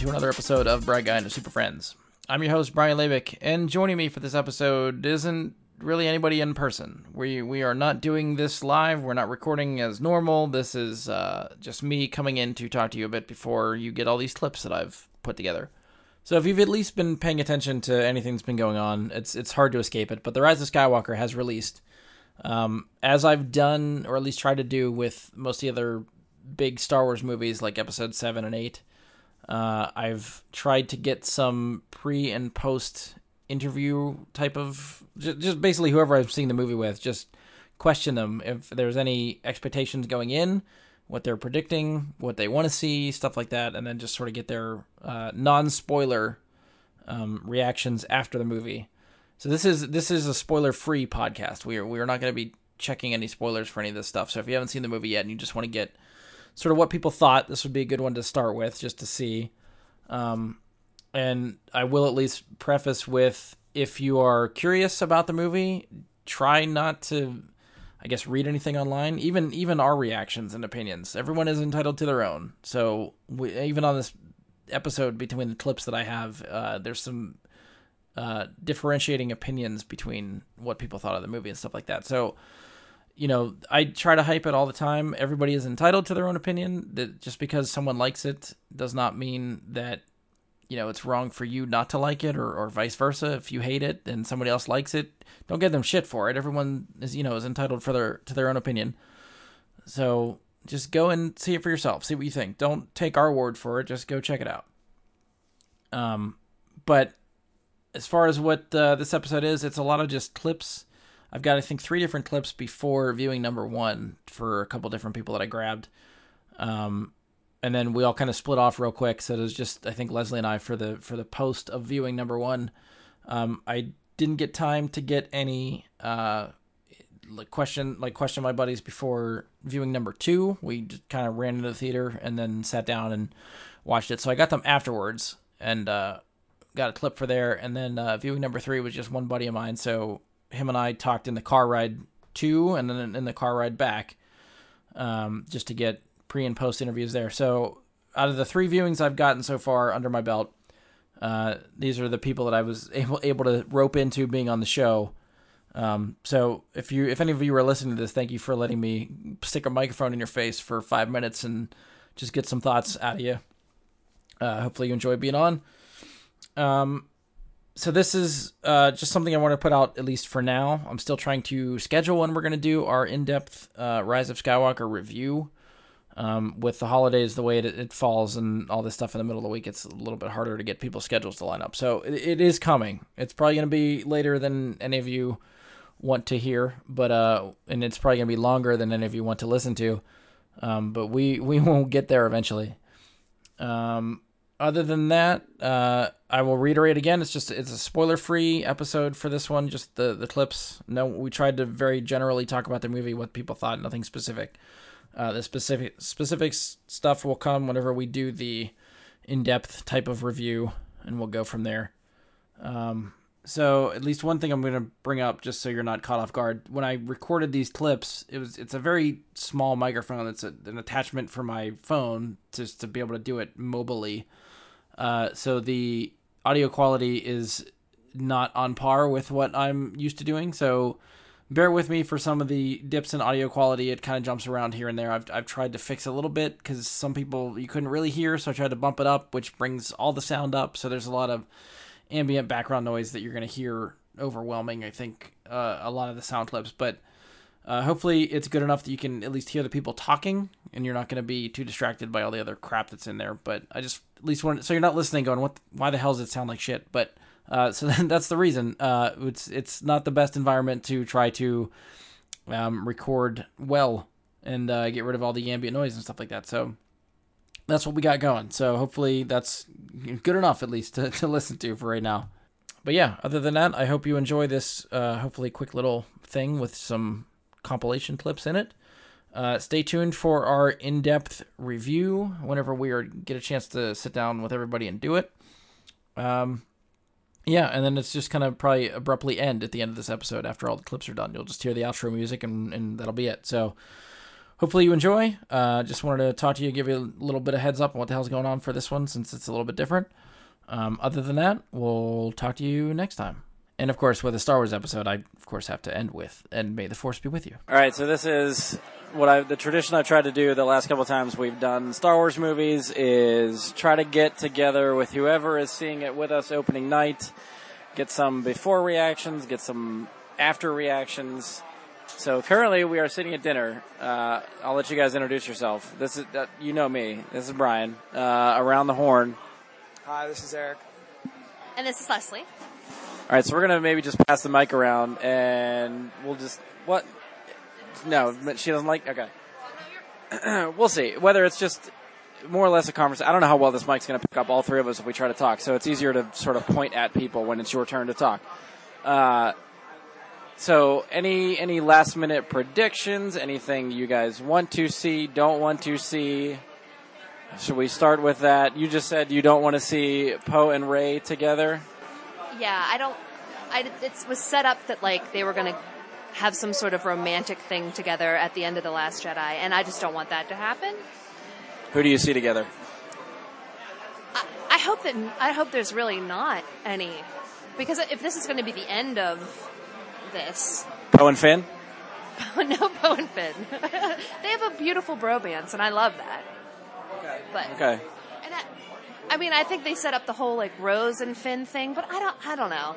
to another episode of Bright Guy and the Super Friends. I'm your host Brian Labick, and joining me for this episode isn't really anybody in person. We we are not doing this live. We're not recording as normal. This is uh, just me coming in to talk to you a bit before you get all these clips that I've put together. So if you've at least been paying attention to anything that's been going on, it's it's hard to escape it. But the Rise of Skywalker has released, um, as I've done or at least tried to do with most of the other big Star Wars movies like Episode Seven and Eight. Uh, I've tried to get some pre and post interview type of just, basically whoever I'm seeing the movie with, just question them if there's any expectations going in, what they're predicting, what they want to see, stuff like that, and then just sort of get their uh, non-spoiler um, reactions after the movie. So this is this is a spoiler-free podcast. We are we are not going to be checking any spoilers for any of this stuff. So if you haven't seen the movie yet and you just want to get sort of what people thought, this would be a good one to start with, just to see. Um, and I will at least preface with if you are curious about the movie, try not to I guess read anything online, even even our reactions and opinions. Everyone is entitled to their own. So we, even on this episode, between the clips that I have, uh, there's some uh, differentiating opinions between what people thought of the movie and stuff like that. So you know, I try to hype it all the time. Everybody is entitled to their own opinion. That just because someone likes it does not mean that you know it's wrong for you not to like it, or, or vice versa. If you hate it and somebody else likes it, don't give them shit for it. Everyone is you know is entitled for their to their own opinion. So just go and see it for yourself. See what you think. Don't take our word for it. Just go check it out. Um, but as far as what uh, this episode is, it's a lot of just clips I've got I think three different clips before viewing number one for a couple different people that I grabbed. Um, and then we all kind of split off real quick. So it was just I think Leslie and I for the for the post of viewing number one. Um, I didn't get time to get any uh, like question like question my buddies before viewing number two. We just kind of ran into the theater and then sat down and watched it. So I got them afterwards and uh, got a clip for there. And then uh, viewing number three was just one buddy of mine. So him and I talked in the car ride to, and then in the car ride back, um, just to get pre and post interviews there. So out of the three viewings I've gotten so far under my belt, uh, these are the people that I was able able to rope into being on the show. Um, so if you if any of you are listening to this, thank you for letting me stick a microphone in your face for five minutes and just get some thoughts out of you. Uh, hopefully you enjoy being on. Um, so this is uh, just something I want to put out at least for now. I'm still trying to schedule when we're going to do our in-depth uh, Rise of Skywalker review. Um, with the holidays, the way it, it, falls and all this stuff in the middle of the week, it's a little bit harder to get people's schedules to line up. So it, it is coming. It's probably going to be later than any of you want to hear, but uh, and it's probably going to be longer than any of you want to listen to. Um, but we we won't get there eventually. Um, other than that, uh, I will reiterate again. It's just it's a spoiler free episode for this one. Just the the clips. No, we tried to very generally talk about the movie, what people thought, nothing specific. Uh, the specific specific stuff will come whenever we do the in depth type of review, and we'll go from there. Um, so at least one thing I'm going to bring up, just so you're not caught off guard. When I recorded these clips, it was it's a very small microphone. It's a, an attachment for my phone just to be able to do it mobilely. Uh, so the audio quality is not on par with what I'm used to doing. So bear with me for some of the dips in audio quality. It kind of jumps around here and there. I've, I've tried to fix a little bit because some people you couldn't really hear, so I tried to bump it up, which brings all the sound up. So there's a lot of ambient background noise that you're going to hear overwhelming, I think, uh, a lot of the sound clips. But uh, hopefully, it's good enough that you can at least hear the people talking, and you're not going to be too distracted by all the other crap that's in there. But I just at least want so you're not listening, going, "What? Why the hell does it sound like shit?" But uh, so that's the reason. Uh, it's it's not the best environment to try to um, record well and uh, get rid of all the ambient noise and stuff like that. So that's what we got going. So hopefully that's good enough at least to, to listen to for right now. But yeah, other than that, I hope you enjoy this uh, hopefully quick little thing with some compilation clips in it. Uh, stay tuned for our in-depth review whenever we are, get a chance to sit down with everybody and do it. Um, yeah, and then it's just kind of probably abruptly end at the end of this episode after all the clips are done. You'll just hear the outro music and, and that'll be it. So hopefully you enjoy. Uh, just wanted to talk to you, give you a little bit of heads up on what the hell's going on for this one since it's a little bit different. Um, other than that, we'll talk to you next time. And of course, with a Star Wars episode, I of course have to end with "And may the Force be with you." All right, so this is what I the tradition I've tried to do the last couple of times we've done Star Wars movies is try to get together with whoever is seeing it with us opening night, get some before reactions, get some after reactions. So currently we are sitting at dinner. Uh, I'll let you guys introduce yourself. This is uh, you know me. This is Brian. Uh, around the horn. Hi, this is Eric. And this is Leslie. All right, so we're gonna maybe just pass the mic around and we'll just what? No, she doesn't like. Okay, we'll see whether it's just more or less a conversation. I don't know how well this mic's gonna pick up all three of us if we try to talk. So it's easier to sort of point at people when it's your turn to talk. Uh, so any any last minute predictions? Anything you guys want to see? Don't want to see? Should we start with that? You just said you don't want to see Poe and Rey together. Yeah, I don't. I, it was set up that like they were going to have some sort of romantic thing together at the end of the Last Jedi, and I just don't want that to happen. Who do you see together? I, I hope that I hope there's really not any, because if this is going to be the end of this, Poe and Finn. no, Poe and Finn. they have a beautiful bromance, and I love that. Okay. But Okay. And I, I mean, I think they set up the whole like Rose and Finn thing, but I don't, I don't know.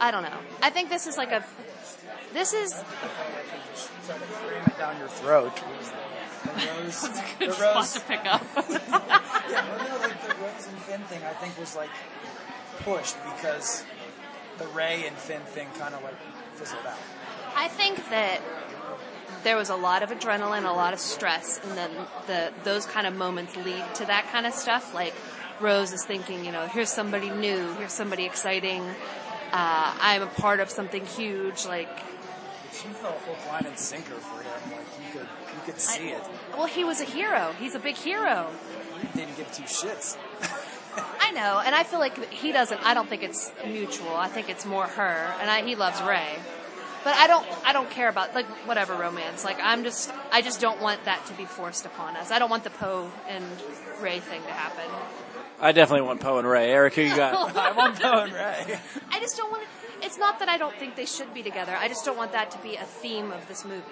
I don't know. I think this is like a, this is Try to cram it down your throat. The Rose, the Rose, to pick up. yeah, well, no, like the Rose and Finn thing, I think was like pushed because the Rey and Finn thing kind of like fizzled out. I think that there was a lot of adrenaline, a lot of stress, and then the those kind of moments lead to that kind of stuff. Like Rose is thinking, you know, here's somebody new, here's somebody exciting. Uh, I'm a part of something huge. Like, She felt hook, line, and sinker for him. Like you could, you could see it. well, he was a hero. He's a big hero. He didn't give two shits. I know, and I feel like he doesn't. I don't think it's mutual. I think it's more her, and I, he loves Rey. But I don't. I don't care about like whatever romance. Like I'm just. I just don't want that to be forced upon us. I don't want the Poe and Rey thing to happen. I definitely want Poe and Rey. Eric, who you got? I want Poe and Rey. I just don't want. It, it's not that I don't think they should be together. I just don't want that to be a theme of this movie.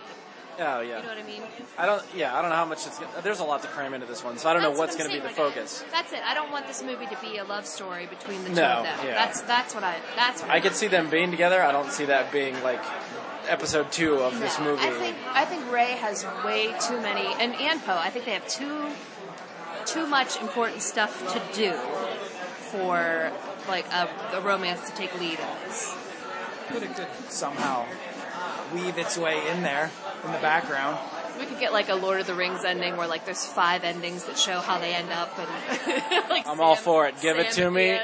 Oh yeah. You know what I mean? I don't. Yeah, I don't know how much it's. gonna- There's a lot to cram into this one, so I don't know what's what going to be the like, focus. That's it. I don't want this movie to be a love story between the two No, of them. yeah. That's that's what I. That's what I could see them being together. I don't see that being like episode two of this movie. I think I think Rey has way too many, and and Poe. I think they have too too much important stuff to do for like a, a romance to take lead in this. But it could somehow weave its way in there in the background. We could get like a Lord of the Rings ending where like there's five endings that show how they end up, and like I'm all for it. Give it to me.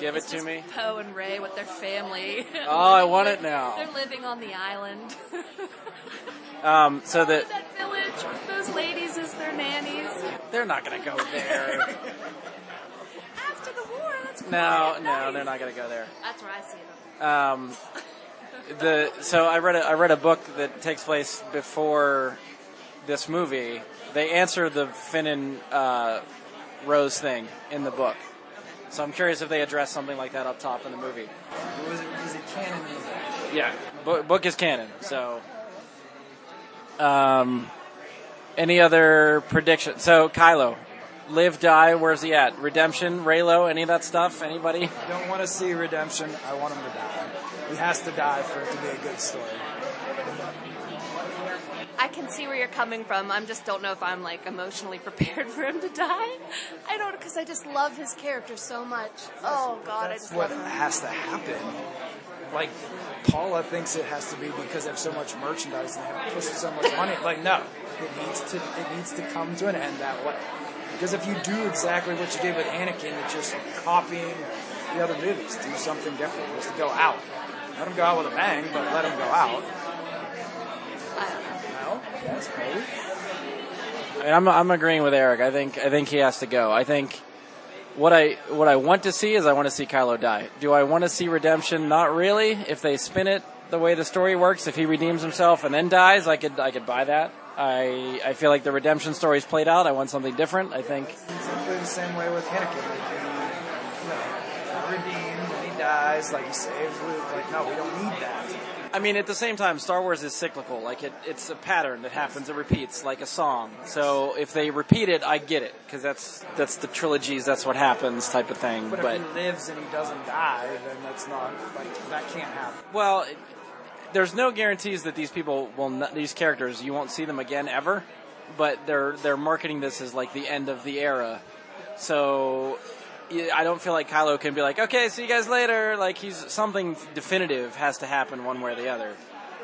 Give it to me. Poe and Rey with their family. Oh, I want it now. They're living on the island. Um, so that that village with those ladies as their nannies. they're not to go there. After the war, that's no, no, nice. they're not to go there. That's where I see them. Um, the so I read a, I read a book that takes place before this movie. They answer the Finn and uh, Rose thing in the book. So I'm curious if they address something like that up top in the movie. Was it, was it canon movie? Yeah, book, book is canon. So, um, any other prediction? So Kylo, live, die. Where's he at? Redemption, Reylo, any of that stuff? Anybody? Don't want to see redemption. I want him to die. He has to die for it to be a good story. I can see where you're coming from. I just don't know if I'm like emotionally prepared for him to die. I don't because I just love his character so much. Oh God, I That's just what love him. has to happen. Like Paula thinks it has to be because they have so much merchandise and they have pushed so much money. Like no, it needs to it needs to come to an end that way. Because if you do exactly what you did with Anakin, it's just copying the other movies. Do something different. Just to go out. Let him go out with a bang, but let him go out. I don't know. No, yes, maybe. I mean, I'm I'm agreeing with Eric. I think I think he has to go. I think what I what I want to see is I want to see Kylo die. Do I want to see redemption? Not really. If they spin it the way the story works, if he redeems himself and then dies, I could I could buy that. I I feel like the redemption story's played out. I want something different. I think Exactly the same way with Anakin. Like he, you know, redeemed and he dies, like he Luke. Like no, we don't need that. I mean, at the same time, Star Wars is cyclical. Like it, it's a pattern that happens. It repeats, like a song. So if they repeat it, I get it because that's that's the trilogies. That's what happens, type of thing. But, But, if he lives and he doesn't die, then that's not like that can't happen. well, it, there's no guarantees that these people will, not, these characters, you won't see them again ever. But they're they're marketing this as like the end of the era. So I don't feel like Kylo can be like, okay, see you guys later. Like he's something definitive has to happen one way or the other.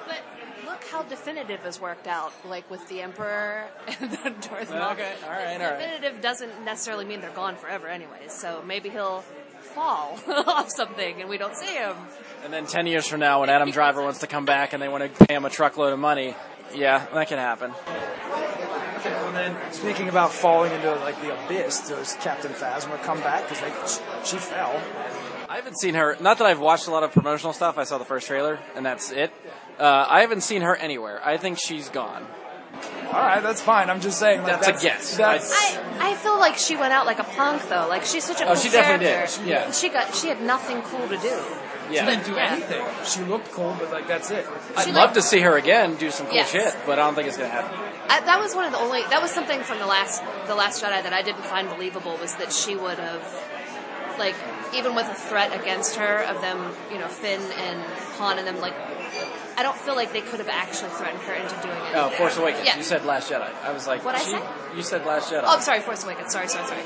But look how definitive has worked out, like with the Emperor and the Darth Maul. Okay, all right, all right. Definitive doesn't necessarily mean they're gone forever, anyways. So maybe he'll fall off something and we don't see him. And then 10 years from now, when Adam Driver wants to come back and they want to pay him a truckload of money, yeah, that can happen. And then speaking about falling into like the abyss, does Captain Phasma come back because she, she fell? I haven't seen her, not that I've watched a lot of promotional stuff, I saw the first trailer, and that's it. Uh, I haven't seen her anywhere. I think she's gone. All right, that's fine. I'm just saying like, That's a guess. That's, I, I feel like she went out like a punk though. Like she's such a Oh, cool she definitely character. did. Yeah. She got she had nothing cool to do. Yeah. didn't do Yeah. anything. She looked cool, but like that's it. I'd She, love to see her again do some cool Yes. shit, but I don't think it's going to happen. I, that was one of the only. That was something from the last the last Jedi that I didn't find believable was that she would have, like, even with a threat against her of them, you know, Finn and Han and them, like, I don't feel like they could have actually threatened her into doing it. Oh, Force Awakens. Yeah. You said Last Jedi. I was like, What'd I say? You said Last Jedi. Oh, I'm sorry, Force Awakens. Sorry, sorry, sorry.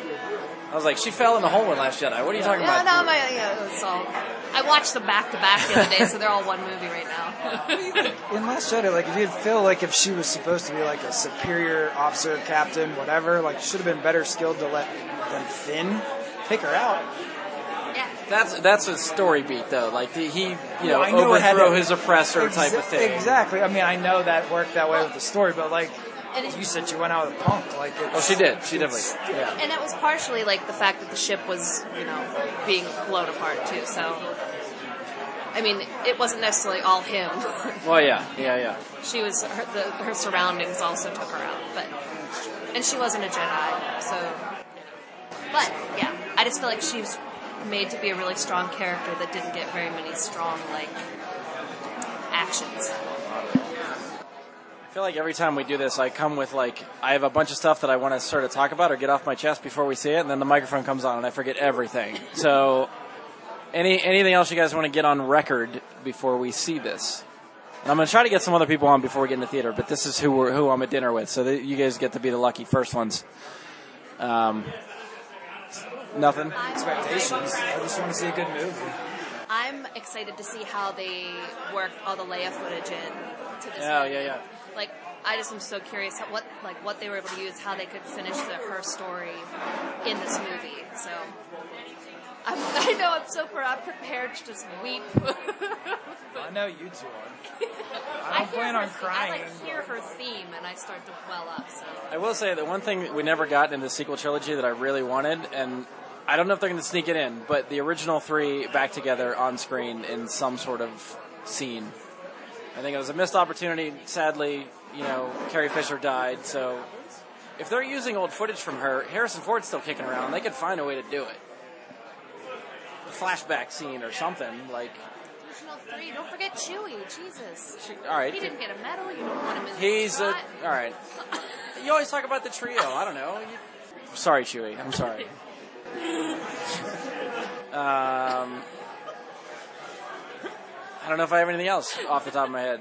I was like, she fell in the hole in Last Jedi. What are you talking Yeah, about? no, my, yeah, it's all. I watched them back to back the other day, so they're all one movie right now. In Last Jedi, like, if you'd feel like if she was supposed to be like a superior officer, captain, whatever, like, should have been better skilled to let than Finn take her out. yeah. That's that's a story beat though. Like the, he, you know, Well, know overthrow his oppressor type of thing. Exactly. I mean, I know that worked that way with the story, but like, And you said you went out with a punk. Like, it's, Oh, she did. She definitely. Yeah. And it was partially like the fact that the ship was, you know, being blown apart too. So, I mean, it wasn't necessarily all him. Well, yeah, yeah, yeah. she was her, the, her surroundings also took her out, but and she wasn't a Jedi, so. But yeah, I just feel like she was made to be a really strong character that didn't get very many strong like actions. I feel like every time we do this, I come with like I have a bunch of stuff that I want to sort of talk about or get off my chest before we see it, and then the microphone comes on and I forget everything. So, any anything else you guys want to get on record before we see this? And I'm going to try to get some other people on before we get in the theater, but this is who we're, who I'm at dinner with, so that you guys get to be the lucky first ones. Um, nothing. expectations. I just want to see a good movie. I'm excited to see how they work all the Leia footage in to this. Yeah, movie. yeah, yeah. Like, I just am so curious how, what like what they were able to use, how they could finish the, her story in this movie. So. I'm, I know I'm so pre- I'm prepared to just weep. I know you two are. I I don't hear plan her on th- crying. I like hear her theme and I start to well up. So I will say that one thing that we never got in the sequel trilogy that I really wanted, and I don't know if they're going to sneak it in, but the original three back together on screen in some sort of scene. I think it was a missed opportunity. Sadly, you know, Carrie Fisher died, so if they're using old footage from her, Harrison Ford's still kicking around. They could find a way to do it. A flashback scene or something like. original three. Don't forget Chewie. Jesus. All right, He didn't get a medal. You don't want him in He's the a, slot. all right. You always talk about the trio. I don't know. You, sorry, Chewie. I'm sorry. Um, I don't know if I have anything else off the top of my head.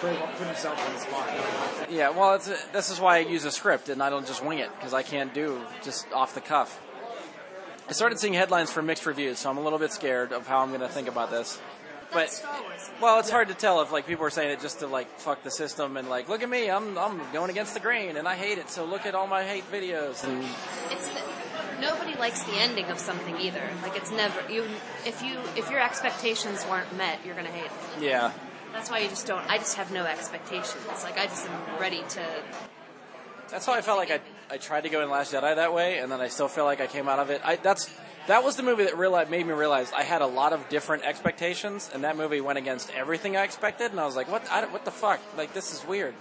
Put, put himself in the spot. Yeah, well, it's a, this is why I use a script and I don't just wing it because I can't do just off the cuff. I started seeing headlines for mixed reviews, so I'm a little bit scared of how I'm going to think about this. But That's Star well, it's hard to tell if like people are saying it just to like fuck the system and like look at me, I'm I'm going against the grain and I hate it, so look at all my hate videos and It's the, nobody likes the ending of something either. Like it's never you. If you if your expectations weren't met, you're gonna hate it. yeah. That's why you just don't. I just have no expectations. Like I just am ready to. That's why I felt like I, I tried to go in Last Jedi that way, and then I still feel like I came out of it. I, that's that was the movie that made me realize I had a lot of different expectations, and that movie went against everything I expected, and I was like, what what the fuck? Like this is weird.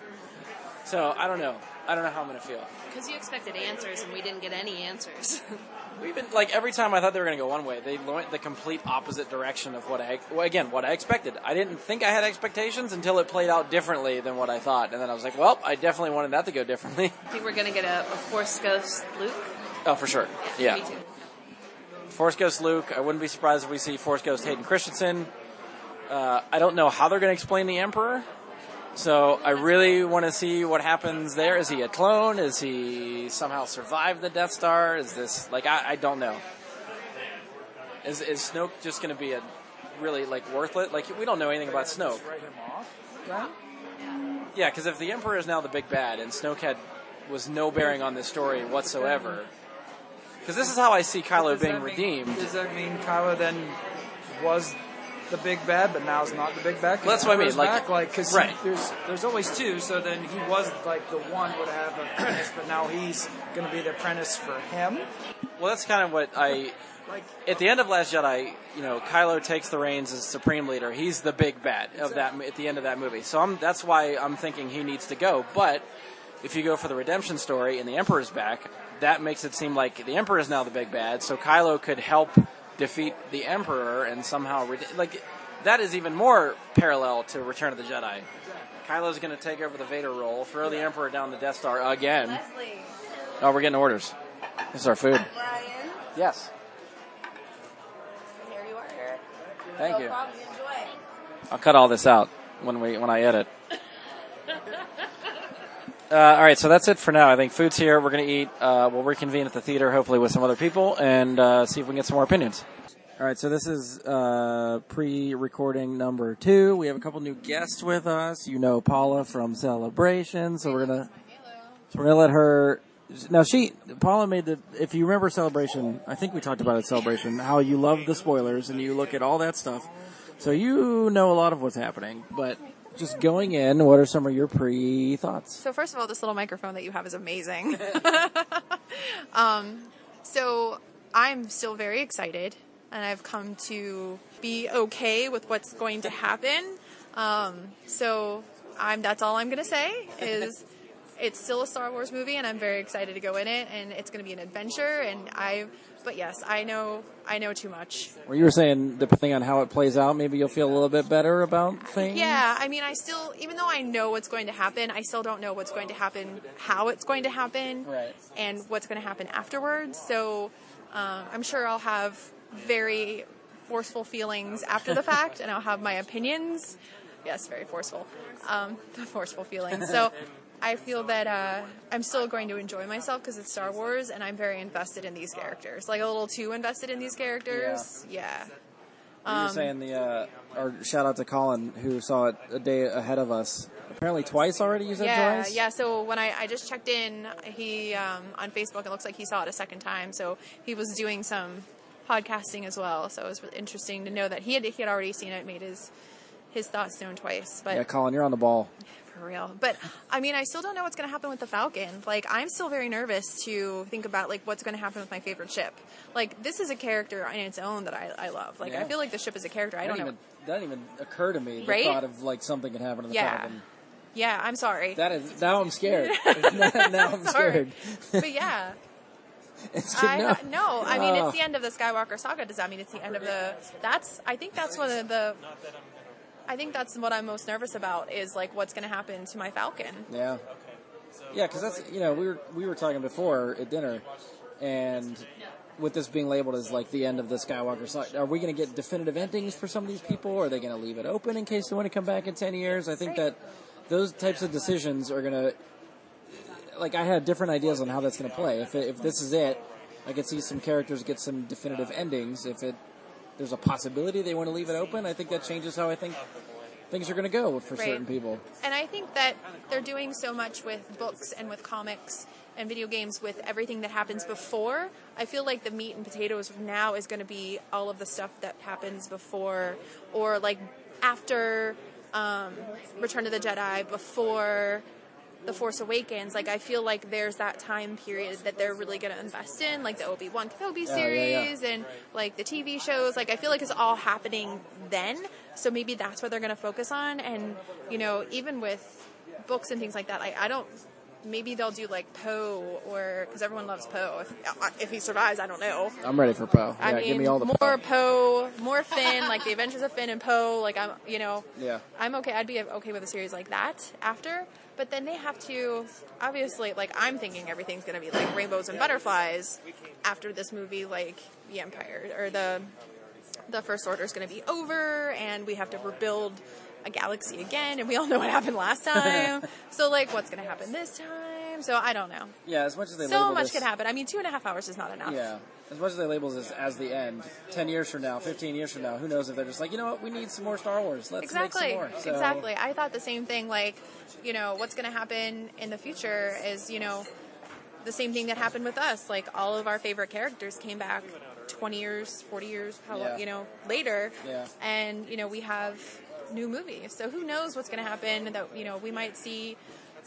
So I don't know. I don't know how I'm to feel. Because you expected answers and we didn't get any answers. We've been like every time I thought they were going to go one way, they went the complete opposite direction of what I well, again what I expected. I didn't think I had expectations until it played out differently than what I thought, and then I was like, well, I definitely wanted that to go differently. I think we're going to get a, a Force Ghost Luke. oh, for sure. Me Yeah. too. Force Ghost Luke. I wouldn't be surprised if we see Force Ghost Hayden Christensen. Uh, I don't know how they're going to explain the Emperor. So I really want to see what happens there. Is he a clone? Is he somehow survived the Death Star? Is this like I, I don't know. Is is Snoke just going to be a really like worthless? Like we don't know anything about Snoke. Write him off. Then? Yeah, because if the Emperor is now the big bad and Snoke had was no bearing on this story whatsoever. Because this is how I see Kylo being mean- redeemed. Does that mean Kylo then was the big bad, but now is not the big bad. That's what I mean, like- back? like because right. there's there's always two. So then he was like the one would have an apprentice, but now he's going to be the apprentice for him. Well, that's kind of what I Like at the end of Last Jedi, you know, Kylo takes the reins as supreme leader. He's the big bad of that at the end of that movie. So I'm, that's why I'm thinking he needs to go. But if you go for the redemption story and the Emperor's back, that makes it seem like the Emperor is now the big bad. So Kylo could help defeat the Emperor and somehow rede- like that is even more parallel to Return of the Jedi. Kylo's going to take over the Vader role, throw the Emperor down the Death Star again. Leslie. Oh, we're getting orders. This is our food. Brian, Yes. here you are. Thank no you. problem. Enjoy. I'll cut all this out when we when I edit. Uh, all right, so that's it for now. I think food's here. We're going to eat. Uh, we'll reconvene at the theater, hopefully with some other people, and uh, see if we can get some more opinions. All right, so this is uh, pre-recording number two. We have a couple new guests with us. You know Paula from Celebration, so we're gonna so we're gonna let her. Now she Paula made the. If you remember Celebration, I think we talked about it. Celebration, how you love the spoilers and you look at all that stuff. So you know a lot of what's happening, but just going in, what are some of your pre thoughts? So first of all, this little microphone that you have is amazing. um, so I'm still very excited, and I've come to be okay with what's going to happen. Um, so I'm that's all I'm going to say is it's still a Star Wars movie, and I'm very excited to go in it, and it's going to be an adventure. And I, but yes, I know I know too much. Well, you were saying depending on how it plays out, maybe you'll feel a little bit better about things. Yeah, I mean, I still, even though I know what's going to happen, I still don't know what's going to happen, how it's going to happen, Right. and what's going to happen afterwards. So um, I'm sure I'll have very forceful feelings after the fact, and I'll have my opinions. Yes, very forceful. Um, forceful feelings. So I feel that uh, I'm still going to enjoy myself because it's Star Wars, and I'm very invested in these characters. Like a little too invested in these characters. Yeah. You were saying the, uh, or shout out to Colin who saw it a day ahead of us. Apparently twice already. You said yeah, twice. yeah. So when I, I just checked in, he um, on Facebook, it looks like he saw it a second time. So he was doing some podcasting as well. So it was really interesting to know that he had he had already seen it, made his his thoughts known twice. But Yeah, Colin, you're on the ball. For real. But I mean, I still don't know what's going to happen with the Falcon. Like, I'm still very nervous to think about like what's going to happen with my favorite ship. Like, this is a character in its own that I, I love. Like, Yeah. I feel like the ship is a character. I don't even, know. that didn't even occur to me. The Right? thought of like something could happen to the Yeah. Falcon. Yeah, I'm sorry. That is now I'm scared. now, now I'm scared. but yeah. It's good. I no. no, I mean Oh. it's the end of the Skywalker saga. Does that mean it's the end of the? That's I think that's one of the. I think that's what I'm most nervous about is like what's going to happen to my Falcon. Yeah. Yeah, because that's you know we were we were talking before at dinner, and with this being labeled as like the end of the Skywalker saga, are we going to get definitive endings for some of these people? Or are they going to leave it open in case they want to come back in ten years? I think that those types of decisions are going to like I had different ideas on how that's going to play. If it, if this is it, I could see some characters get some definitive endings. If it there's a possibility they want to leave it open, I think that changes how I think things are going to go for Right. certain people. And I think that they're doing so much with books and with comics and video games with everything that happens before. I feel like the meat and potatoes now is going to be all of the stuff that happens before or like after um, Return of the Jedi, before The Force Awakens. Like I feel like there's that time period that they're really going to invest in, like the Obi Wan Kenobi Oh, yeah, yeah. series and like the TV shows. Like I feel like it's all happening then. So maybe that's what they're going to focus on. And you know, even with books and things like that. I, I don't. Maybe they'll do like Poe, or because everyone loves Poe. If, uh, if he survives, I don't know. I'm ready for Poe. I Yeah, mean, give me all the more Poe. Poe, more Finn, like the Adventures of Finn and Poe. Like I'm, you know, Yeah. I'm okay. I'd be okay with a series like that after. But then they have to, obviously, like I'm thinking everything's going to be like rainbows and butterflies after this movie, like the Empire or the the First Order is going to be over, and we have to rebuild a galaxy again, and we all know what happened last time. so like, what's going to happen this time? So I don't know. Yeah, as much as they So much this, could happen. I mean, two and a half hours is not enough. Yeah, as much as they label this as the end, ten years from now, fifteen years from now, who knows if they're just like, you know what, we need some more Star Wars. Let's exactly make some more. So, exactly i thought the same thing like you know what's going to happen in the future is you know the same thing that happened with us like all of our favorite characters came back 20 years 40 years how Yeah. you know later Yeah. and you know we have new movies so who knows what's going to happen that you know we might see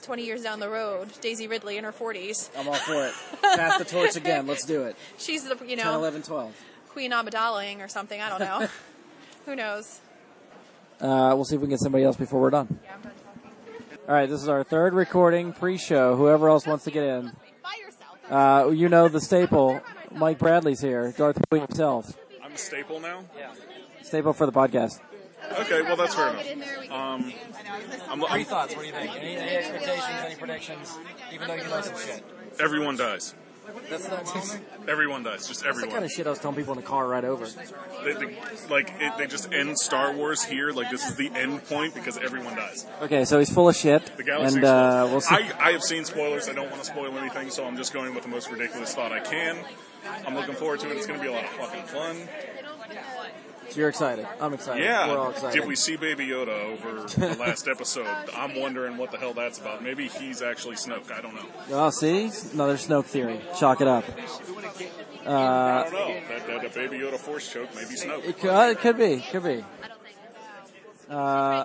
20 years down the road daisy ridley in her 40s I'm all for it. Pass the torch again. Let's do it. she's the you know, 10, know 11, 12. queen amidalaing or something i don't know who knows Uh, we'll see if we can get somebody else before we're done. All right, this is our third recording pre-show. Whoever else wants to get in, By uh, you know the staple. Mike Bradley's here. Darth Vader himself. I'm a staple now. Yeah. Staple for the podcast. Okay, well that's fair enough. Um, I'm, I'm, thoughts? What do you think? Any, any expectations? Any predictions? Even though you know some shit. everyone dies. That's not Everyone dies. Just That's the everyone. kind of shit I was telling people in the car right over. They, they, like it, they just end Star Wars here. Like this is the end point because everyone dies. Okay, so he's full of shit, The galaxy. and uh, we'll see. I, I have seen spoilers. I don't want to spoil anything, so I'm just going with the most ridiculous thought I can. I'm looking forward to it. It's going to be a lot of fucking fun. So you're excited. I'm excited. Yeah. We're all excited. Did we see Baby Yoda over the last episode? I'm wondering what the hell that's about. Maybe he's actually Snoke. I don't know. Oh, see? Another Snoke theory. Chalk it up. Uh, I don't know. That, that, that Baby Yoda force choke, maybe Snoke. it could, uh, it could be. Could be. Uh,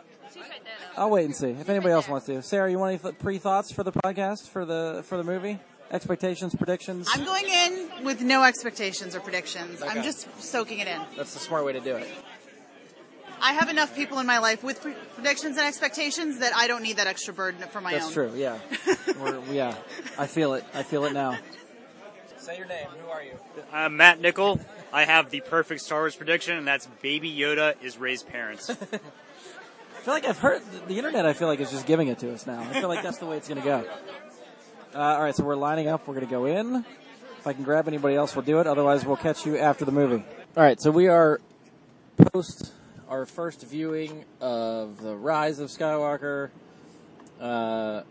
I'll wait and see if anybody else wants to. Sarah, you want any pre thoughts for the podcast for the for the movie? Expectations, predictions. I'm going in with no expectations or predictions. Okay. I'm just soaking it in. That's the smart way to do it. I have enough people in my life with pre- predictions and expectations that I don't need that extra burden for my That's own. That's true. Yeah. We're, yeah. I feel it. I feel it now. Say your name. Who are you? I'm Matt Nickel. I have the perfect Star Wars prediction, and that's Baby Yoda is Rey's parents. I feel like I've heard the internet. I feel like is just giving it to us now. I feel like that's the way it's going to go. Uh, all right, so we're lining up. We're going to go in. If I can grab anybody else, we'll do it. Otherwise, we'll catch you after the movie. All right, so we are post our first viewing of the Rise of Skywalker. Uh,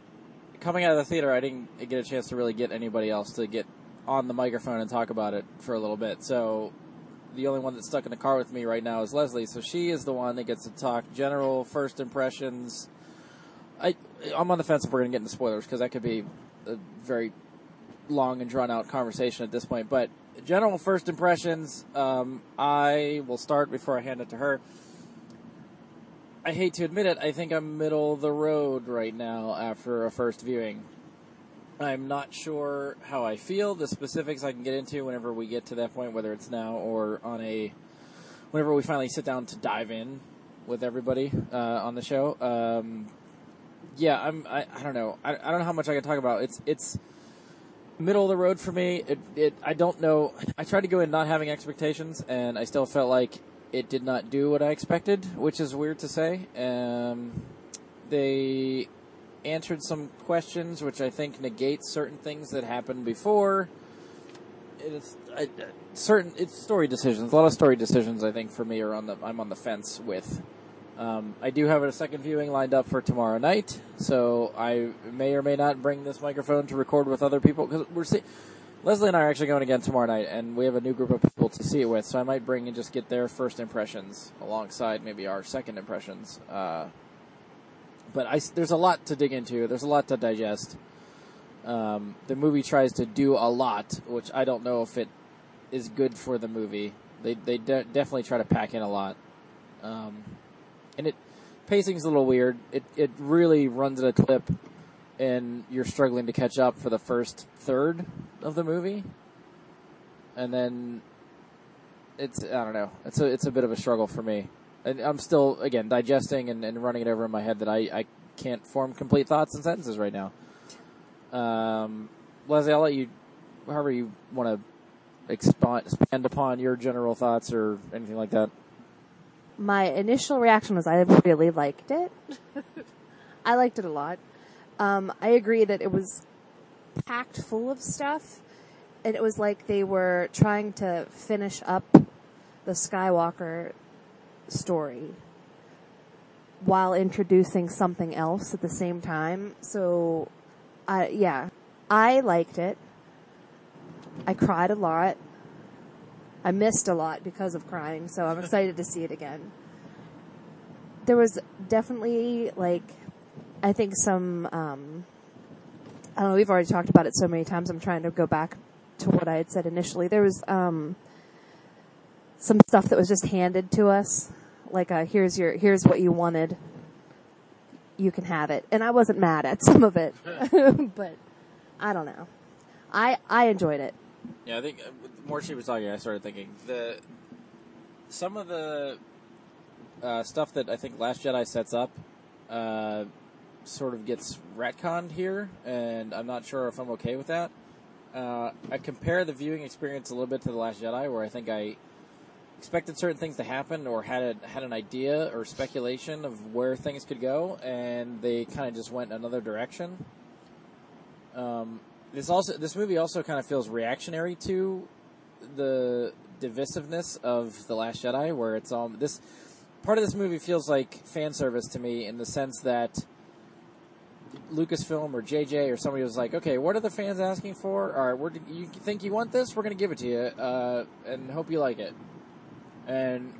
coming out of the theater, I didn't get a chance to really get anybody else to get on the microphone and talk about it for a little bit. So the only one that's stuck in the car with me right now is Leslie. So she is the one that gets to talk general first impressions. I I'm on the fence if we're going to get into spoilers because that could be a very long and drawn out conversation at this point. But general first impressions, um, I will start before I hand it to her. I hate to admit it, I think I'm middle of the road right now after a first viewing. I'm not sure how I feel. The specifics I can get into whenever we get to that point, whether it's now or on a whenever we finally sit down to dive in with everybody uh, on the show. Um, yeah, I'm. I, I don't know. I, I don't know how much I can talk about. It's it's middle of the road for me. It it. I don't know. I tried to go in not having expectations, and I still felt like it did not do what I expected, which is weird to say. Um, they answered some questions, which I think negates certain things that happened before. It's I, certain it's story decisions. A lot of story decisions, I think, for me are on the I'm on the fence with. Um, I do have a second viewing lined up for tomorrow night, so I may or may not bring this microphone to record with other people because we're see- Leslie and I are actually going again tomorrow night, and we have a new group of people to see it with. So I might bring and just get their first impressions alongside maybe our second impressions. Uh, but I, there's a lot to dig into. There's a lot to digest. Um, the movie tries to do a lot, which I don't know if it is good for the movie. They they de- definitely try to pack in a lot, um, and it pacing's a little weird. It it really runs at a clip, and you're struggling to catch up for the first third of the movie, and then it's I don't know. It's a it's a bit of a struggle for me. And I'm still again digesting and, and running it over in my head that I, I can't form complete thoughts and sentences right now. Um, Leslie, I'll let you, however you want to expand, expand upon your general thoughts or anything like that. My initial reaction was I really liked it. I liked it a lot. Um, I agree that it was packed full of stuff, and it was like they were trying to finish up the Skywalker story while introducing something else at the same time. So, I yeah, I liked it. I cried a lot. I missed a lot because of crying, so I'm excited to see it again. There was definitely like, I think some, um, I don't know, we've already talked about it so many times. I'm trying to go back to what I had said initially. There was, um, some stuff that was just handed to us. Like, uh, here's your, here's what you wanted. You can have it. And I wasn't mad at some of it, but I don't know. I, I enjoyed it. Yeah, I think uh, the more she was talking, I started thinking the some of the uh, stuff that I think Last Jedi sets up uh, sort of gets retconned here, and I'm not sure if I'm okay with that. Uh, I compare the viewing experience a little bit to the Last Jedi, where I think I expected certain things to happen, or had a, had an idea or speculation of where things could go, and they kind of just went another direction. Um, this also this movie also kind of feels reactionary to the divisiveness of the Last Jedi, where it's all this part of this movie feels like fan service to me in the sense that Lucasfilm or JJ or somebody was like, okay, what are the fans asking for? All right, you think you want this? We're going to give it to you, uh, and hope you like it. And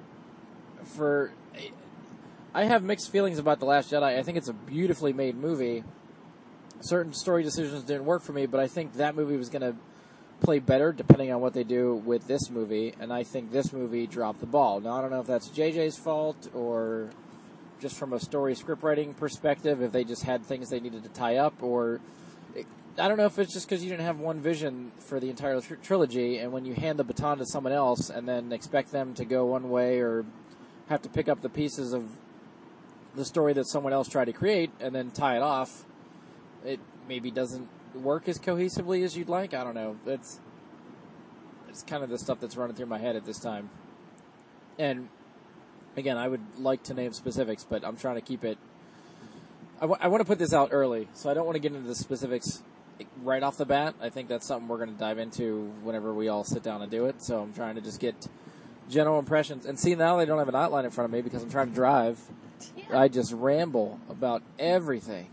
for I have mixed feelings about the Last Jedi. I think it's a beautifully made movie certain story decisions didn't work for me, but I think that movie was going to play better depending on what they do with this movie, and I think this movie dropped the ball. Now, I don't know if that's JJ's fault or just from a story script writing perspective, if they just had things they needed to tie up, or I don't know if it's just because you didn't have one vision for the entire tr- trilogy, and when you hand the baton to someone else and then expect them to go one way or have to pick up the pieces of the story that someone else tried to create and then tie it off, it maybe doesn't work as cohesively as you'd like. I don't know. That's it's kind of the stuff that's running through my head at this time. And again, I would like to name specifics, but I'm trying to keep it. I, w- I want to put this out early, so I don't want to get into the specifics right off the bat. I think that's something we're going to dive into whenever we all sit down and do it. So I'm trying to just get general impressions. And see, now I don't have an outline in front of me because I'm trying to drive. I just ramble about everything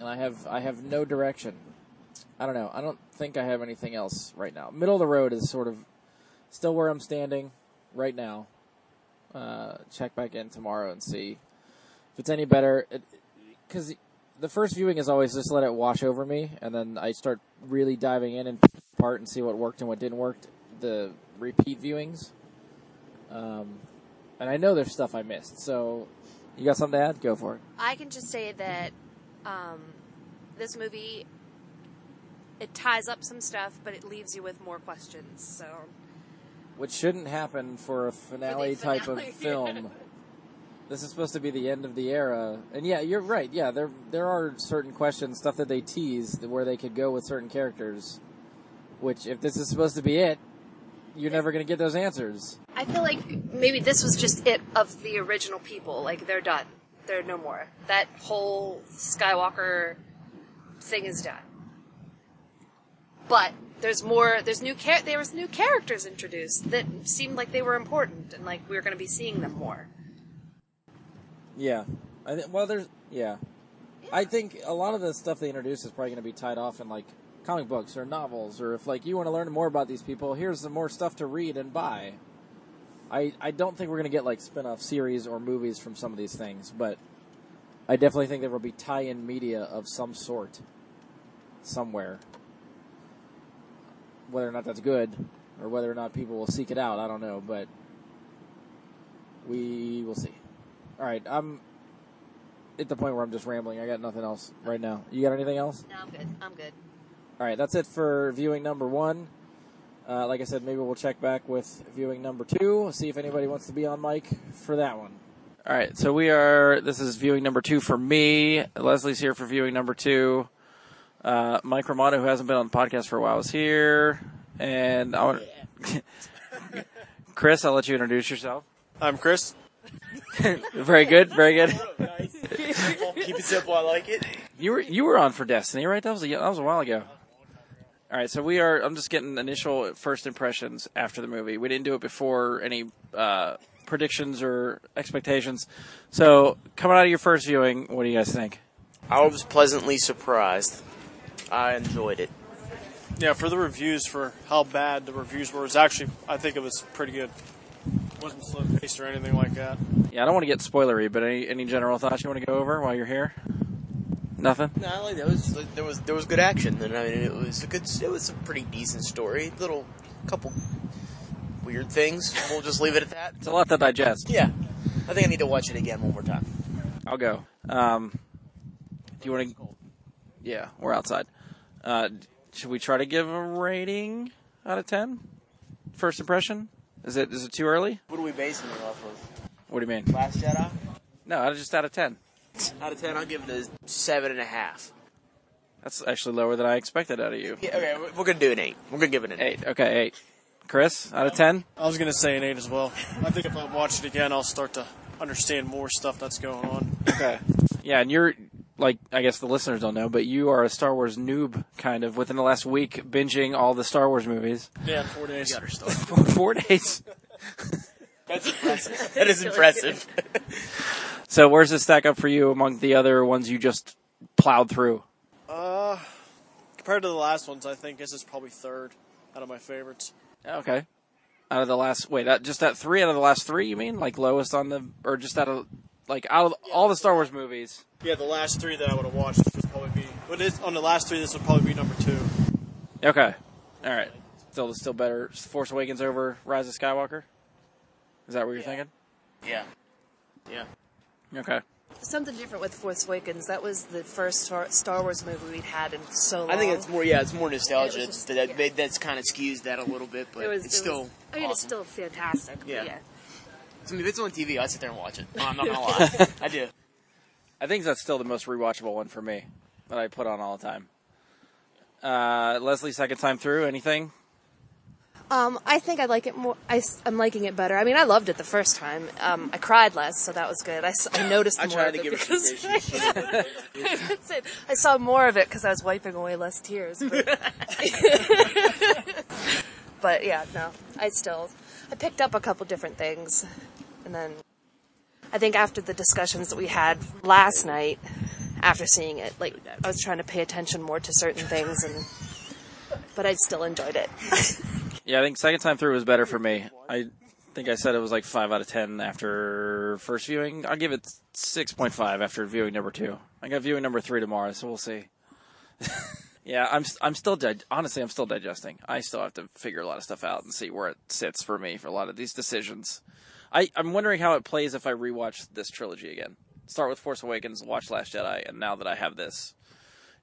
and I have I have no direction. I don't know. I don't think I have anything else right now. Middle of the road is sort of still where I'm standing right now. Uh, check back in tomorrow and see if it's any better. Because the first viewing is always just let it wash over me, and then I start really diving in and part and see what worked and what didn't work. The repeat viewings, um, and I know there's stuff I missed. So, you got something to add? Go for it. I can just say that um, this movie it ties up some stuff, but it leaves you with more questions. So, which shouldn't happen for a finale, finale type of film. This is supposed to be the end of the era, and yeah, you're right. Yeah, there there are certain questions, stuff that they tease where they could go with certain characters. Which, if this is supposed to be it, you're never going to get those answers. I feel like maybe this was just it of the original people. Like they're done. They're no more. That whole Skywalker thing is done. But there's more. There's new char- There was new characters introduced that seemed like they were important, and like we were going to be seeing them more. Yeah, I th- well, there's yeah. I think a lot of the stuff they introduce is probably going to be tied off in like comic books or novels, or if like you want to learn more about these people, here's some more stuff to read and buy. I I don't think we're going to get like spin-off series or movies from some of these things, but I definitely think there will be tie-in media of some sort somewhere. Whether or not that's good, or whether or not people will seek it out, I don't know, but we will see. All right, I'm at the point where I'm just rambling. I got nothing else right now. You got anything else? No, I'm good. I'm good. All right, that's it for viewing number one. Uh, like I said, maybe we'll check back with viewing number two, see if anybody wants to be on mic for that one. All right, so we are. This is viewing number two for me. Leslie's here for viewing number two. Uh, Mike Romano, who hasn't been on the podcast for a while, is here, and I want. Chris, I'll let you introduce yourself. I'm Chris. very good, very good. Keep it simple. I like it. You were you were on for Destiny, right? That was a that was a while ago. All right, so we are. I'm just getting initial first impressions after the movie. We didn't do it before any uh, predictions or expectations. So coming out of your first viewing, what do you guys think? I was pleasantly surprised. I enjoyed it. Yeah, for the reviews, for how bad the reviews were, it was actually, I think it was pretty good. wasn't slow paced or anything like that. Yeah, I don't want to get spoilery, but any any general thoughts you want to go over while you're here? Nothing. No, I like that. It was like, there was there was good action, and I mean it was a good. It was a pretty decent story. Little couple weird things. We'll just leave it at that. It's a lot to digest. Yeah, I think I need to watch it again one more time. I'll go. Um, do you want to? Yeah, we're outside. Uh, should we try to give a rating out of ten? First impression? Is it is it too early? What are we basing it off of? What do you mean? Last Jedi. No, just out of ten. Out of ten, I'll give it a seven and a half. That's actually lower than I expected out of you. Yeah, okay, we're gonna do an eight. We're gonna give it an eight. Eight. Okay, eight. Chris, out of ten? I was going to say an 8 as well. I think if I watch it again, I'll start to understand more stuff that's going on. Okay. Yeah, and you're like I guess the listeners don't know, but you are a Star Wars noob, kind of. Within the last week, binging all the Star Wars movies. Yeah, four days. four, four days. That's impressive. that is impressive. So where's this stack up for you among the other ones you just plowed through? Uh, compared to the last ones, I think this is probably third out of my favorites. Okay. Out of the last, wait, that just that three out of the last three, you mean? Like lowest on the, or just out of, like out of all the Star Wars movies? Yeah, the last three that I would have watched would probably be. But it, on the last three, this would probably be number two. Okay. All right. Still, still better. Force Awakens over Rise of Skywalker. Is that what you're thinking? Yeah. Yeah. Okay. Something different with Force Awakens. That was the first Star, Star Wars movie we'd had in so long. I think it's more. Yeah, it's more nostalgia. It was just- that, that that's kind of skews that a little bit, but It was, it's it still. was- I mean, it's still fantastic. but Yeah. yeah. I mean, if it's on TV, I'd sit there and watch it. No, I'm not gonna lie. I do. I think that's still the most rewatchable one for me that I put on all the time. Uh, Leslie, second time through, anything? Um, I think I like it more. I, am liking it better. I mean, I loved it the first time. Um, I cried less, so that was good. I noticed I more tried of to it give her some because That's it. I saw more of it because I was wiping away less tears. But, but yeah, no, I still I picked up a couple different things, and then I think after the discussions that we had last night, after seeing it, like I was trying to pay attention more to certain things, and but I still enjoyed it. Yeah, I think second time through was better for me. I think I said it was like five out of ten after first viewing. I'll give it six point five after viewing number two. I got viewing number three tomorrow, so we'll see. yeah, I'm I'm still dig- honestly I'm still digesting. I still have to figure a lot of stuff out and see where it sits for me for a lot of these decisions. I I'm wondering how it plays if I rewatch this trilogy again. Start with Force Awakens, watch Last Jedi, and now that I have this,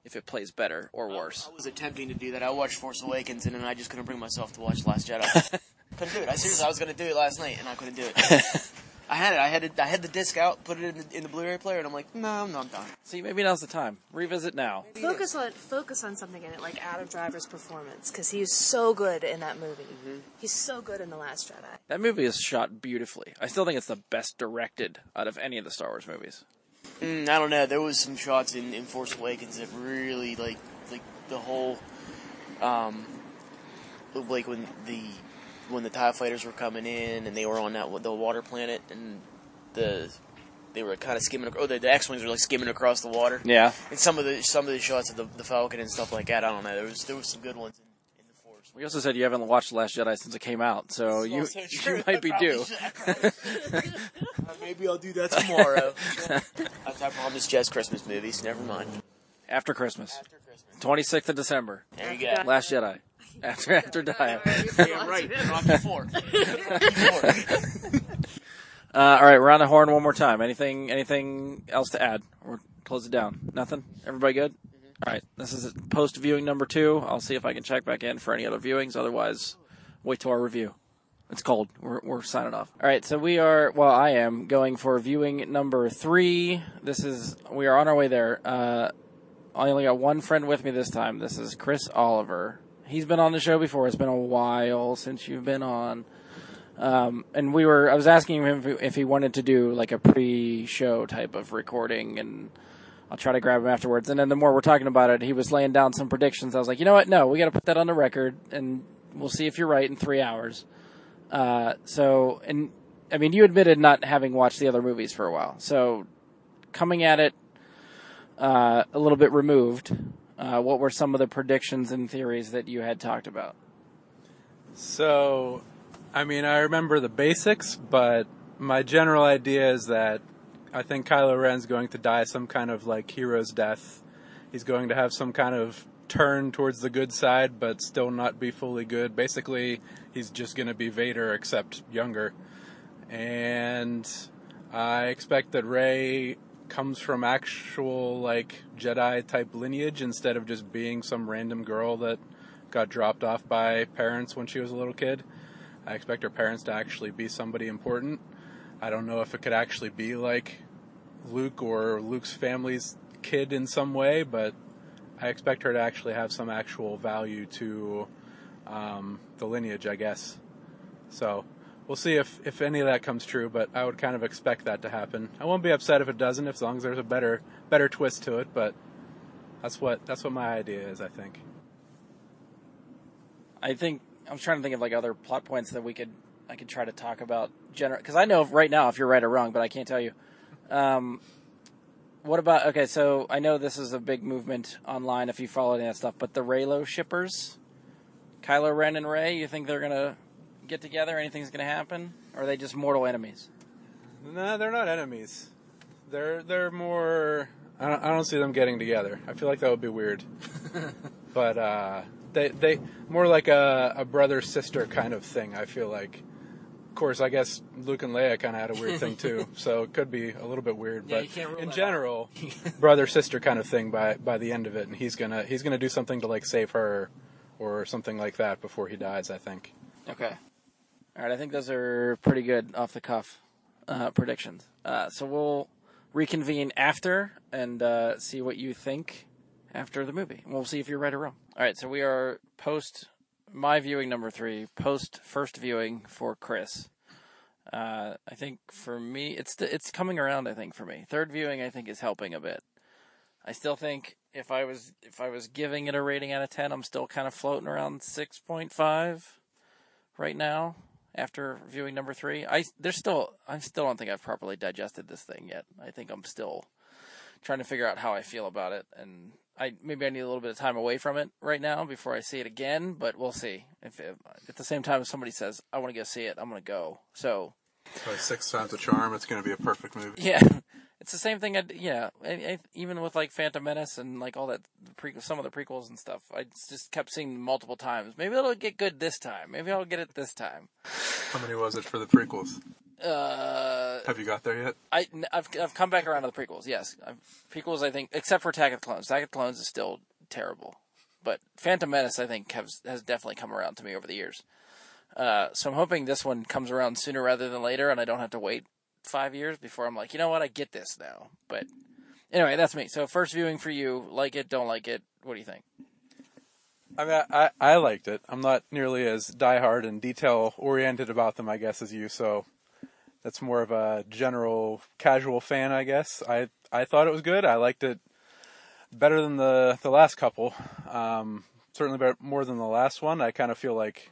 if it plays better or worse. I was attempting to do that. I watched Force Awakens, and then I just couldn't bring myself to watch Last Jedi. couldn't do it. I seriously, I was gonna do it last night, and I couldn't do it. I had it. I had it. I had the disc out, put it in the, in the Blu-ray player, and I'm like, no, no, I'm done. See, maybe now's the time. Revisit now. Focus on focus on something in it, like Adam Driver's performance, because he was so good in that movie. Mm-hmm. He's so good in the Last Jedi. That movie is shot beautifully. I still think it's the best directed out of any of the Star Wars movies. Mm, I don't know. There was some shots in, in Force Awakens that really like like the whole um like when the when the Tie Fighters were coming in and they were on that the water planet and the they were kind of skimming. Oh, the, the X wings were like skimming across the water. Yeah. And some of the some of the shots of the, the Falcon and stuff like that. I don't know. There was there was some good ones. In, in the Force. We also said you haven't watched The Last Jedi since it came out, so you you might be due. Uh, Maybe I'll do that tomorrow. I, I promised Jess Christmas movies. Never mind. After Christmas. 26th of December. There you go. Last Jedi. After after Die. Damn right. Rocky Four. Uh, all right, we're on the horn one more time. Anything anything else to add? Or close it down. Nothing. Everybody good? All right. This is post viewing number two. I'll see if I can check back in for any other viewings. Otherwise, wait till our review. It's cold. We're, we're signing off. All right, so we are. Well, I am going for viewing number three. This is we are on our way there. Uh, I only got one friend with me this time. This is Chris Oliver. He's been on the show before. It's been a while since you've been on. Um, and we were. I was asking him if, if he wanted to do like a pre-show type of recording, and I'll try to grab him afterwards. And then the more we're talking about it, he was laying down some predictions. I was like, you know what? No, we got to put that on the record, and we'll see if you're right in three hours. Uh, so, and I mean, you admitted not having watched the other movies for a while. So, coming at it uh, a little bit removed, uh, what were some of the predictions and theories that you had talked about? So, I mean, I remember the basics, but my general idea is that I think Kylo Ren's going to die some kind of like hero's death. He's going to have some kind of turn towards the good side, but still not be fully good. Basically, he's just going to be Vader, except younger. And I expect that Rey comes from actual like Jedi type lineage instead of just being some random girl that got dropped off by parents when she was a little kid. I expect her parents to actually be somebody important. I don't know if it could actually be like Luke or Luke's family's kid in some way, but I expect her to actually have some actual value to um, the lineage, I guess. So we'll see if, if any of that comes true, but I would kind of expect that to happen. I won't be upset if it doesn't, as long as there's a better better twist to it. But that's what that's what my idea is. I think. I think I was trying to think of like other plot points that we could I could try to talk about general because I know right now if you're right or wrong, but I can't tell you. Um, what about okay? So I know this is a big movement online if you follow any of that stuff, but the Reylo shippers, Kylo Ren and Rey, you think they're gonna get together? Anything's gonna happen? Or are they just mortal enemies? No, they're not enemies. They're they're more. I don't, I don't see them getting together. I feel like that would be weird. but uh, they they more like a, a brother sister kind of thing. I feel like. Of course, I guess Luke and Leia kind of had a weird thing too, so it could be a little bit weird. Yeah, but you can't rule in general, brother sister kind of thing by by the end of it, and he's gonna he's gonna do something to like save her, or something like that before he dies. I think. Okay. All right, I think those are pretty good off the cuff uh, predictions. Uh, so we'll reconvene after and uh, see what you think after the movie. We'll see if you're right or wrong. All right, so we are post my viewing number three, post first viewing for Chris. Uh, I think for me, it's it's coming around. I think for me, third viewing, I think is helping a bit. I still think if I was if I was giving it a rating out of ten, I'm still kind of floating around six point five right now after viewing number three. I there's still I still don't think I've properly digested this thing yet. I think I'm still trying to figure out how I feel about it, and I maybe I need a little bit of time away from it right now before I see it again. But we'll see. If, if at the same time if somebody says I want to go see it, I'm going to go. So six times the charm. It's going to be a perfect movie. yeah, it's the same thing. I yeah, I, I, even with like Phantom Menace and like all that pre some of the prequels and stuff, I just kept seeing multiple times. Maybe it'll get good this time. Maybe I'll get it this time. How many was it for the prequels? Uh, Have you got there yet? I, have I've come back around to the prequels. Yes, I've, prequels. I think, except for Attack of the Clones. Attack of the Clones is still terrible, but Phantom Menace, I think, has has definitely come around to me over the years. Uh, so I'm hoping this one comes around sooner rather than later, and I don't have to wait five years before I'm like, you know what, I get this now. But anyway, that's me. So first viewing for you, like it, don't like it. What do you think? I mean, I, I liked it. I'm not nearly as diehard and detail oriented about them, I guess, as you. So that's more of a general casual fan, I guess. I I thought it was good. I liked it better than the the last couple. Um, certainly better, more than the last one. I kind of feel like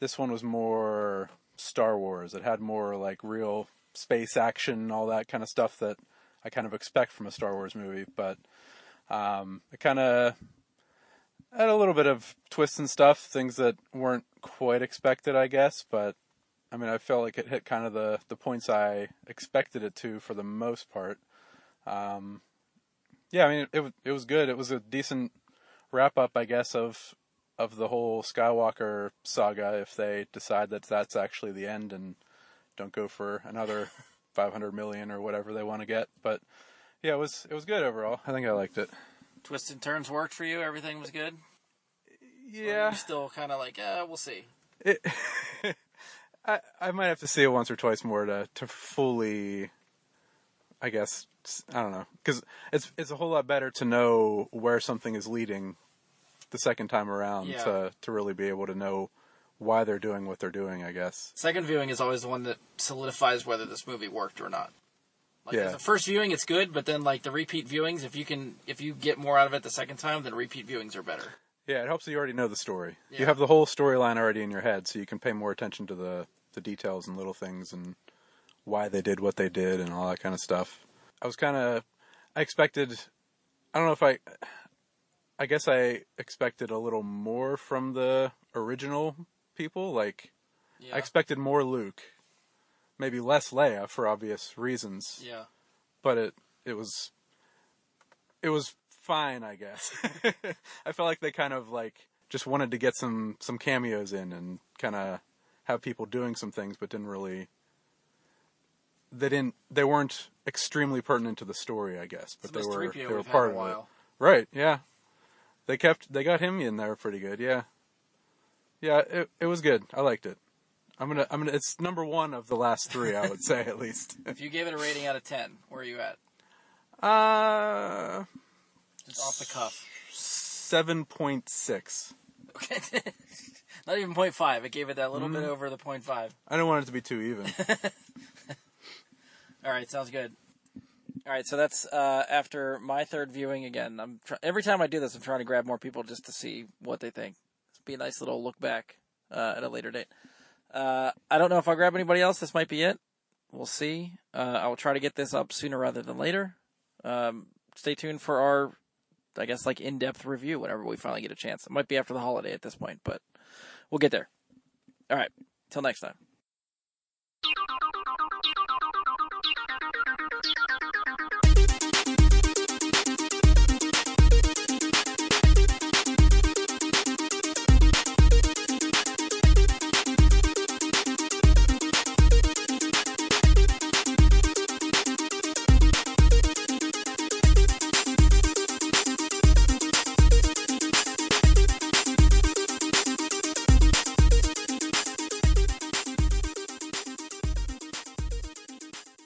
this one was more Star Wars. It had more like real space action, and all that kind of stuff that I kind of expect from a Star Wars movie. But um, it kind of had a little bit of twists and stuff, things that weren't quite expected, I guess. But I mean, I felt like it hit kind of the the points I expected it to for the most part. Um, yeah, I mean, it it, it was good. It was a decent wrap up, I guess, of of the whole Skywalker saga. If they decide that that's actually the end and don't go for another 500 million or whatever they want to get, but yeah, it was it was good overall. I think I liked it. Twists and turns worked for you. Everything was good. Yeah, still kind of like, uh, we'll see. It, I, I might have to see it once or twice more to to fully, I guess I don't know because it's it's a whole lot better to know where something is leading the second time around Yeah. to to really be able to know why they're doing what they're doing. I guess. Second viewing is always the one that solidifies whether this movie worked or not. Like Yeah. the first viewing, it's good, but then like the repeat viewings, if you can, if you get more out of it the second time, then repeat viewings are better. Yeah, it helps that you already know the story. Yeah. You have the whole storyline already in your head, so you can pay more attention to the the details and little things and why they did what they did and all that kind of stuff. I was kind of I expected I don't know if I I guess I expected a little more from the original people, like I expected more Luke. Maybe less Leia for obvious reasons. Yeah. But it it was it was fine, I guess. I felt like they kind of like just wanted to get some some cameos in and kind of have people doing some things, but didn't really. They didn't. They weren't extremely pertinent to the story, I guess, but they were they were part of it. Right? Yeah. They kept. They got him in there pretty good. Yeah. Yeah. It it was good. I liked it. I'm gonna. I'm gonna. It's number one of the last three. I would say at least. If you gave it a rating out of ten, where are you at? Uh, Just off the cuff. seven point six. Okay. Not even 0.5. It gave it that little bit Mm. over the 0.5. I don't want it to be too even. All right, sounds good. All right, so that's uh, after my third viewing again. I'm try- every time I do this, I'm trying to grab more people just to see what they think. It'll be a nice little look back uh, at a later date. Uh, I don't know if I'll grab anybody else. This might be it. We'll see. Uh, I will try to get this up sooner rather than later. Um, stay tuned for our, I guess, like in-depth review whenever we finally get a chance. It might be after the holiday at this point, but we'll get there. All right. Till next time.